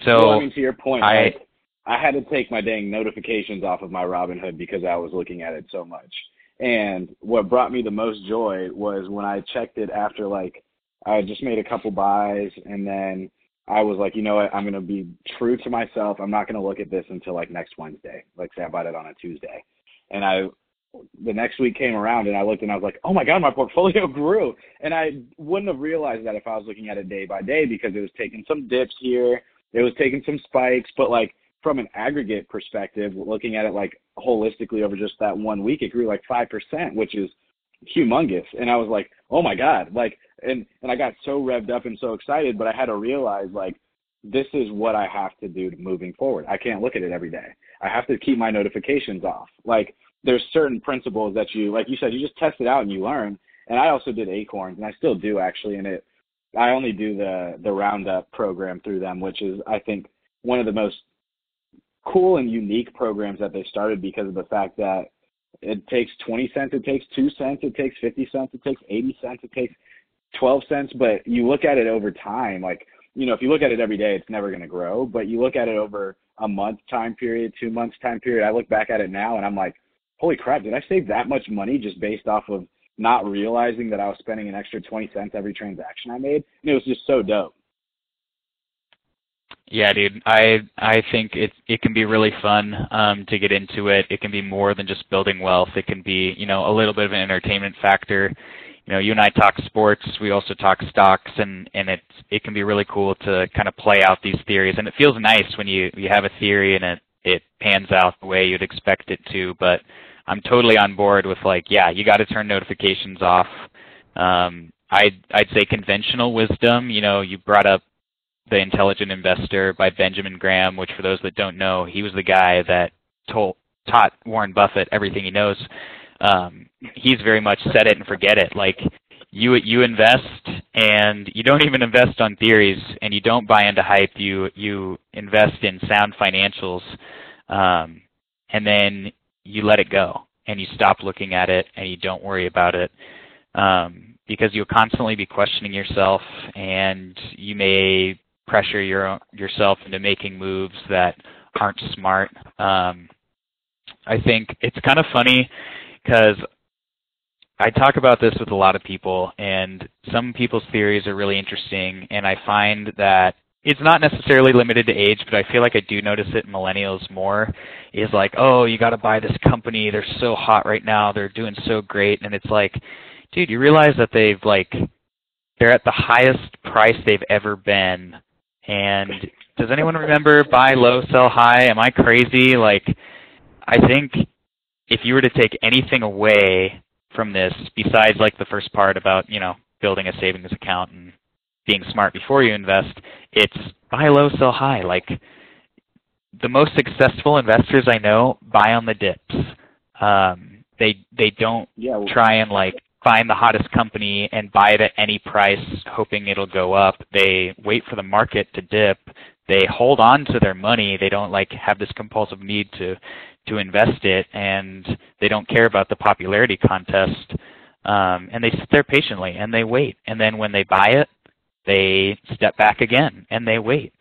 so well, I mean, to your point, I- like, I had to take my dang notifications off of my Robinhood because I was looking at it so much. And what brought me the most joy was when I checked it after like I just made a couple buys and then I was like, you know what, I'm gonna be true to myself. I'm not gonna look at this until like next Wednesday. Like say I bought it on a Tuesday. And I the next week came around and I looked and I was like, oh my God, my portfolio grew. And I wouldn't have realized that if I was looking at it day by day because it was taking some dips here, it was taking some spikes, but like from an aggregate perspective, looking at it like holistically over just that one week, it grew like 5%, which is humongous. And I was like, oh my God, like, and, and I got so revved up and so excited, but I had to realize like, this is what I have to do moving forward. I can't look at it every day. I have to keep my notifications off. Like, there's certain principles that you, like you said, you just test it out and you learn. And I also did Acorns, and I still do actually. And it, I only do the the Roundup program through them, which is I think one of the most cool and unique programs that they started because of the fact that it takes 20 cents, it takes 2 cents, it takes 50 cents, it takes 80 cents, it takes 12 cents, but you look at it over time, like, you know, if you look at it every day, it's never going to grow, but you look at it over a month time period, 2 months time period, I look back at it now and I'm like, holy crap, did I save that much money just based off of not realizing that I was spending an extra 20 cents every transaction I made. And it was just so dope. Yeah, dude. I I think it it can be really fun um, to get into it. It can be more than just building wealth. It can be you know a little bit of an entertainment factor. You know, you and I talk sports. We also talk stocks, and and it it can be really cool to kind of play out these theories. And it feels nice when you you have a theory and it it pans out the way you'd expect it to. But I'm totally on board with like, yeah, you got to turn notifications off. Um, I'd I'd say conventional wisdom. You know, you brought up the Intelligent Investor by Benjamin Graham, which for those that don't know, he was the guy that told taught Warren Buffett everything he knows. Um, he's very much set it and forget it. Like you you invest and you don't even invest on theories and you don't buy into hype. You you invest in sound financials, um, and then you let it go and you stop looking at it and you don't worry about it. Um, because you'll constantly be questioning yourself and you may pressure your yourself into making moves that aren't smart. Um, I think it's kind of funny because I talk about this with a lot of people, and some people's theories are really interesting, and I find that it's not necessarily limited to age, but I feel like I do notice it in millennials more. Is like, oh, you got to buy this company. They're so hot right now. They're doing so great, and it's like, dude, you realize that they've like they're at the highest price they've ever been and does anyone remember buy low, sell high? Am I crazy? Like, I think if you were to take anything away from this, besides like the first part about you know building a savings account and being smart before you invest, it's buy low, sell high. Like the most successful investors I know buy on the dips. Um, they they don't yeah, well, try and like find the hottest company and buy it at any price hoping it'll go up. They wait for the market to dip. They hold on to their money. They don't like have this compulsive need to to invest it and they don't care about the popularity contest. Um, and they sit there patiently and they wait. And then when they buy it, they step back again and they wait.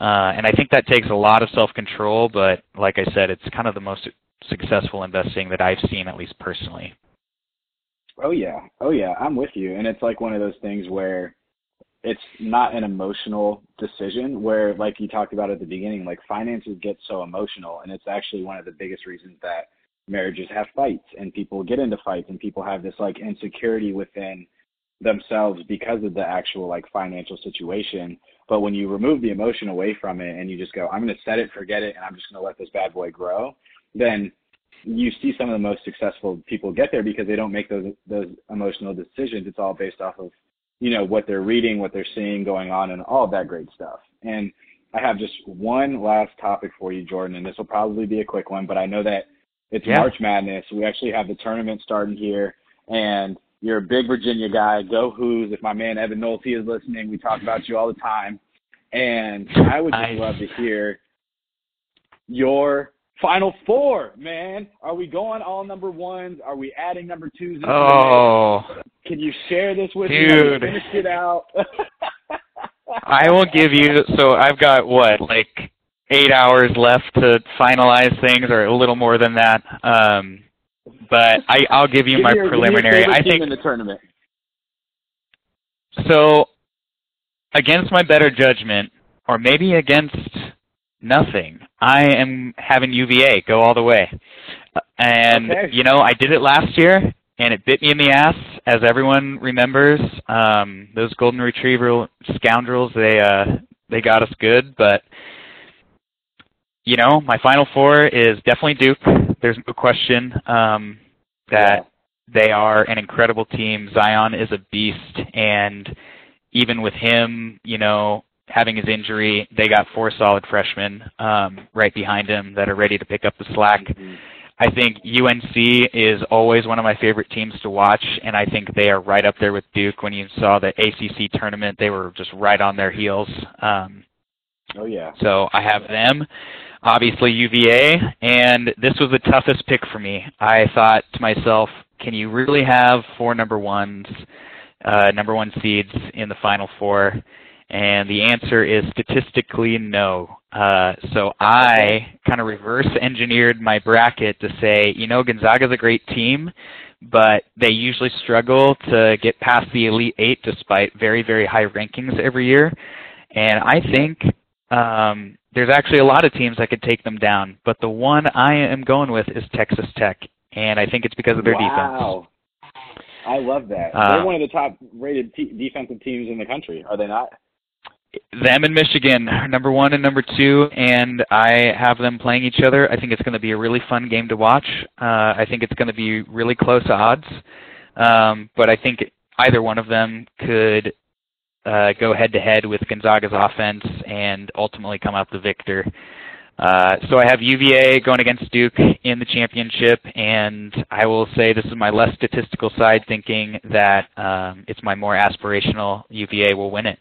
Uh, and I think that takes a lot of self-control, but like I said, it's kind of the most successful investing that I've seen, at least personally. Oh yeah, oh yeah, I'm with you. And it's like one of those things where it's not an emotional decision where like you talked about at the beginning, like finances get so emotional and it's actually one of the biggest reasons that marriages have fights and people get into fights and people have this like insecurity within themselves because of the actual like financial situation. But when you remove the emotion away from it and you just go, I'm going to set it, forget it, and I'm just going to let this bad boy grow, then you see some of the most successful people get there because they don't make those those emotional decisions. It's all based off of you know what they're reading, what they're seeing going on, and all that great stuff. And I have just one last topic for you, Jordan, and this will probably be a quick one, but I know that it's yeah. March Madness. We actually have the tournament starting here, and you're a big Virginia guy. Go Hoos! If my man Evan Nolte is listening, we talk about you all the time. And I would just love to hear your Final four, man. Are we going all number ones? Are we adding number twos? Oh, can you share this with dude. me? Finish it out. I will give you. So I've got what, like eight hours left to finalize things, or a little more than that. Um, but I, I'll give you give my your, preliminary. I think in the tournament. So, against my better judgment, or maybe against Nothing. I am having UVA go all the way. And okay. you know, I did it last year and it bit me in the ass, as everyone remembers. Um, those golden retriever scoundrels, they uh they got us good, but you know, my final four is definitely Duke. There's no question um, that they are an incredible team. Zion is a beast, and even with him, you know, having his injury, they got four solid freshmen um, right behind him that are ready to pick up the slack. Mm-hmm. I think UNC is always one of my favorite teams to watch, and I think they are right up there with Duke. When you saw the ACC tournament, they were just right on their heels. Um, oh yeah. So I have them. Obviously UVA, and this was the toughest pick for me. I thought to myself, can you really have four number ones, uh, number one seeds in the Final Four? And the answer is statistically no. Uh, so I kind of reverse engineered my bracket to say, you know, Gonzaga's a great team, but they usually struggle to get past the Elite Eight despite very, very high rankings every year. And I think um, there's actually a lot of teams that could take them down, but the one I am going with is Texas Tech, and I think it's because of their wow. defense. I love that. Uh, They're one of the top rated t- defensive teams in the country, are they not? Them and Michigan, number one and number two, and I have them playing each other. I think it's going to be a really fun game to watch. Uh, I think it's going to be really close odds, um, but I think either one of them could uh, go head to head with Gonzaga's offense and ultimately come out the victor. Uh, so I have UVA going against Duke in the championship, and I will say this is my less statistical side, thinking that um, it's my more aspirational UVA will win it.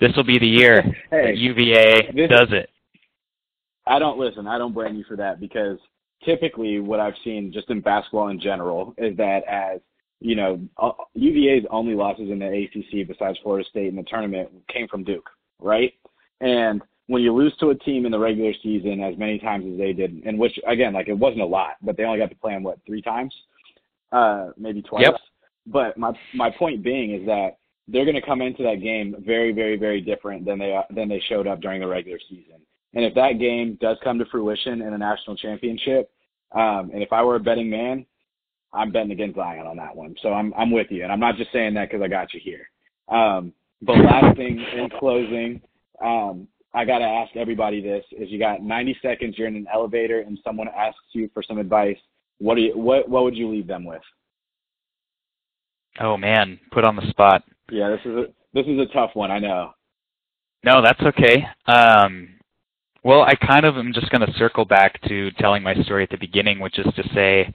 This will be the year hey, that UVA this, does it. I don't listen. I don't blame you for that because typically what I've seen just in basketball in general is that as you know, UVA's only losses in the ACC besides Florida State in the tournament came from Duke, right? And when you lose to a team in the regular season as many times as they did, and which again, like it wasn't a lot, but they only got to play them what three times, uh, maybe twice. Yep. But my my point being is that they're going to come into that game very, very, very different than they than they showed up during the regular season. And if that game does come to fruition in the national championship, um, and if I were a betting man, I'm betting against Zion on that one. So I'm I'm with you, and I'm not just saying that because I got you here. Um, but last thing in closing, um, I got to ask everybody this: is you got 90 seconds, you're in an elevator, and someone asks you for some advice. What do you what what would you leave them with? Oh man, put on the spot. Yeah, this is a this is a tough one. I know. No, that's okay. Um, well, I kind of am just going to circle back to telling my story at the beginning, which is to say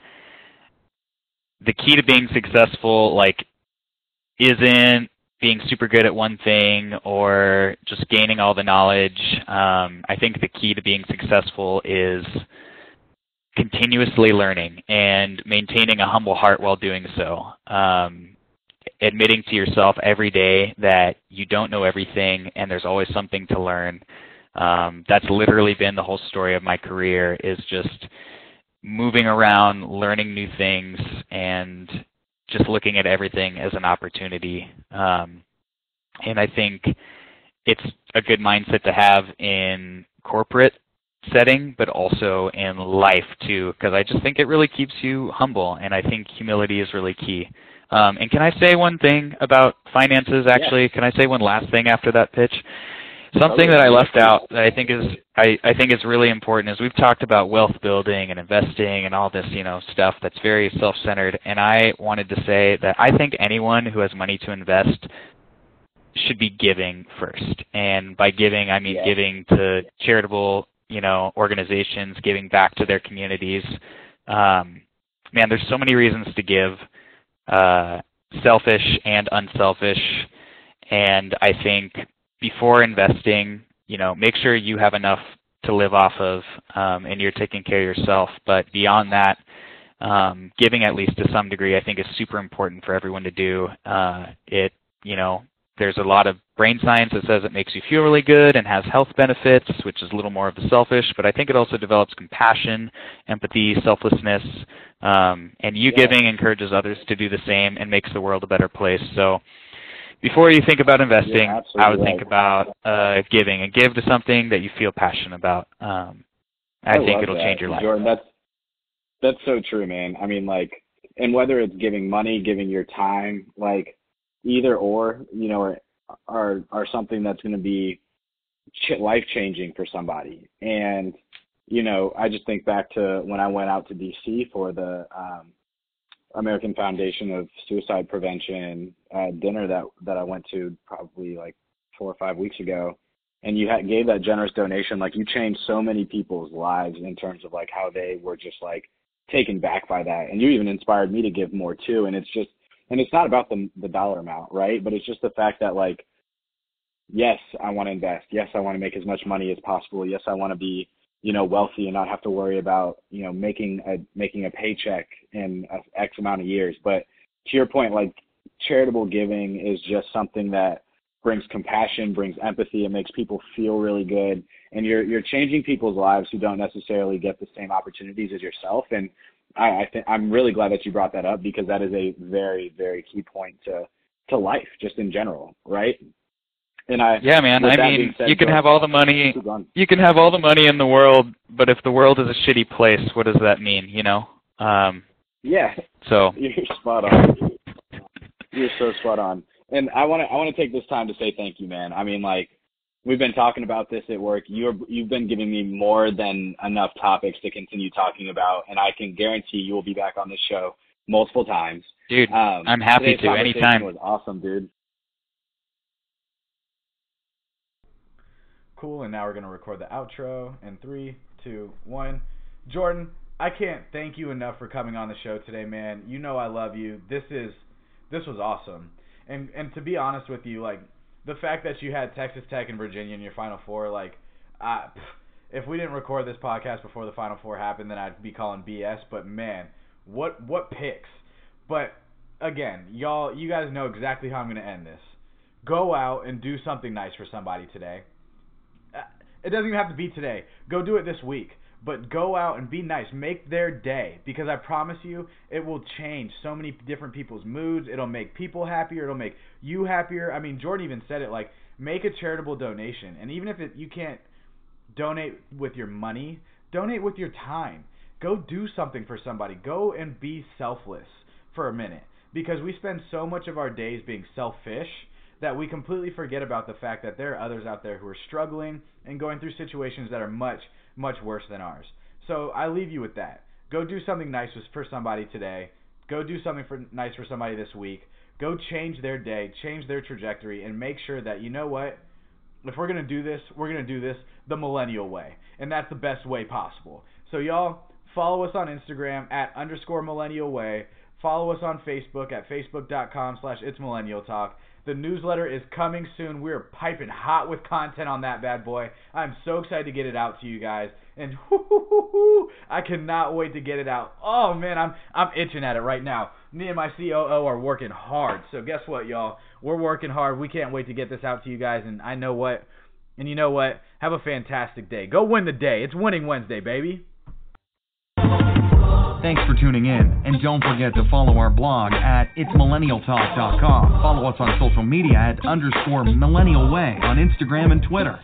the key to being successful like isn't being super good at one thing or just gaining all the knowledge. Um, I think the key to being successful is continuously learning and maintaining a humble heart while doing so. Um, admitting to yourself every day that you don't know everything and there's always something to learn. Um, that's literally been the whole story of my career is just moving around, learning new things, and just looking at everything as an opportunity. Um, and I think it's a good mindset to have in corporate setting, but also in life too, because I just think it really keeps you humble, and I think humility is really key. Um, and can I say one thing about finances? Actually, yeah. can I say one last thing after that pitch? Something that I left out that I think is I, I think is really important is we've talked about wealth building and investing and all this, you know, stuff that's very self-centered. And I wanted to say that I think anyone who has money to invest should be giving first. And by giving, I mean yeah. giving to charitable, you know, organizations, giving back to their communities. Um, man, there's so many reasons to give, uh, selfish and unselfish. And I think before investing, you know, make sure you have enough to live off of um, and you're taking care of yourself. But beyond that, um, giving at least to some degree, I think is super important for everyone to do. Uh, it, you know, there's a lot of brain science that says it makes you feel really good and has health benefits, which is a little more of the selfish, but I think it also develops compassion, empathy, selflessness, um, and you yeah. giving encourages others to do the same and makes the world a better place. So before you think about investing, I would right. think about uh, giving and give to something that you feel passionate about. Um, I, I think it'll that. change your life. Jordan, that's that's so true, man. I mean, like, and whether it's giving money, giving your time, like either or, you know, are are, something that's going to be life changing for somebody. And you know, I just think back to when I went out to DC for the um, American Foundation of Suicide Prevention uh, dinner that that I went to probably like four or five weeks ago, and you had, gave that generous donation, like you changed so many people's lives in terms of like how they were just like taken back by that, and you even inspired me to give more too. And it's just, and it's not about the the dollar amount, right? But it's just the fact that like, yes, I want to invest. Yes, I want to make as much money as possible. Yes, I want to be you know, wealthy and not have to worry about, you know, making a making a paycheck in a X amount of years. But to your point, like charitable giving is just something that brings compassion, brings empathy, it makes people feel really good, and you're you're changing people's lives who don't necessarily get the same opportunities as yourself. And I, I think I'm really glad that you brought that up because that is a very, very key point to to life, just in general, right? And I yeah, man. I mean, said, you can have all the money. You can have all the money in the world, but if the world is a shitty place, what does that mean? You know. Um, yeah. So you're spot on. you're so spot on. And I want to I want to take this time to say thank you, man. I mean, like we've been talking about this at work. You're you've been giving me more than enough topics to continue talking about, and I can guarantee you will be back on this show multiple times. Dude, um, I'm happy to anytime. Was awesome, dude. Cool, and now we're gonna record the outro in three, two, one. Jordan, I can't thank you enough for coming on the show today, man. You know I love you. This is this was awesome. And and to be honest with you, like the fact that you had Texas Tech and Virginia in your Final Four, like, if we didn't record this podcast before the Final Four happened, then I'd be calling BS. But man, what what picks? But again, y'all, you guys know exactly how I'm to end this. Go out and do something nice for somebody today. Uh, it doesn't even have to be today. Go do it this week but go out and be nice. Make their day because I promise you it will change so many different people's moods. It'll make people happier. It'll make you happier. I mean, Jordan even said it like make a charitable donation. And even if it, you can't donate with your money, donate with your time. Go do something for somebody. Go and be selfless for a minute because we spend so much of our days being selfish that we completely forget about the fact that there are others out there who are struggling and going through situations that are much much worse than ours. So I leave you with that. Go do something nice for somebody today. Go do something for nice for somebody this week. Go change their day, change their trajectory, and make sure that you know what. If we're gonna do this, we're gonna do this the millennial way, and that's the best way possible. So y'all follow us on Instagram at underscore millennial way. Follow us on Facebook at facebook.com slash it's millennial talk. The newsletter is coming soon. We're piping hot with content on that bad boy. I'm so excited to get it out to you guys. And I cannot wait to get it out. Oh man, I'm I'm itching at it right now. Me and my COO are working hard. So guess what, y'all? We're working hard. We can't wait to get this out to you guys. And I know what. And you know what? Have a fantastic day. Go win the day. It's winning Wednesday, baby. Thanks for tuning in, and don't forget to follow our blog at itsmillennialtalk.com. Follow us on social media at underscore millennial way on Instagram and Twitter.